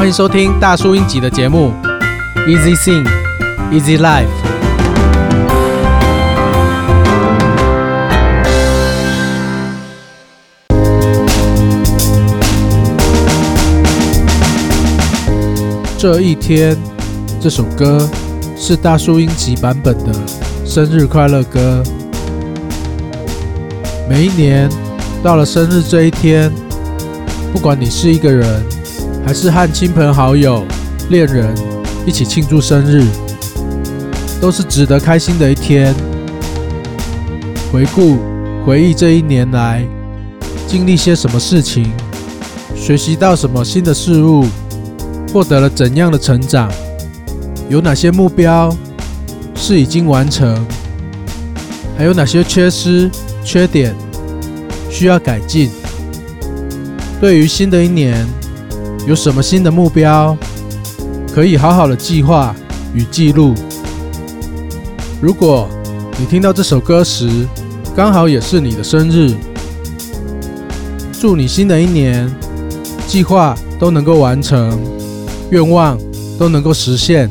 欢迎收听大叔英集的节目，Easy Sing, Easy Life。这一天，这首歌是大叔英集版本的生日快乐歌。每一年到了生日这一天，不管你是一个人，还是和亲朋好友、恋人一起庆祝生日，都是值得开心的一天。回顾、回忆这一年来经历些什么事情，学习到什么新的事物，获得了怎样的成长，有哪些目标是已经完成，还有哪些缺失、缺点需要改进。对于新的一年，有什么新的目标，可以好好的计划与记录。如果你听到这首歌时，刚好也是你的生日，祝你新的一年计划都能够完成，愿望都能够实现。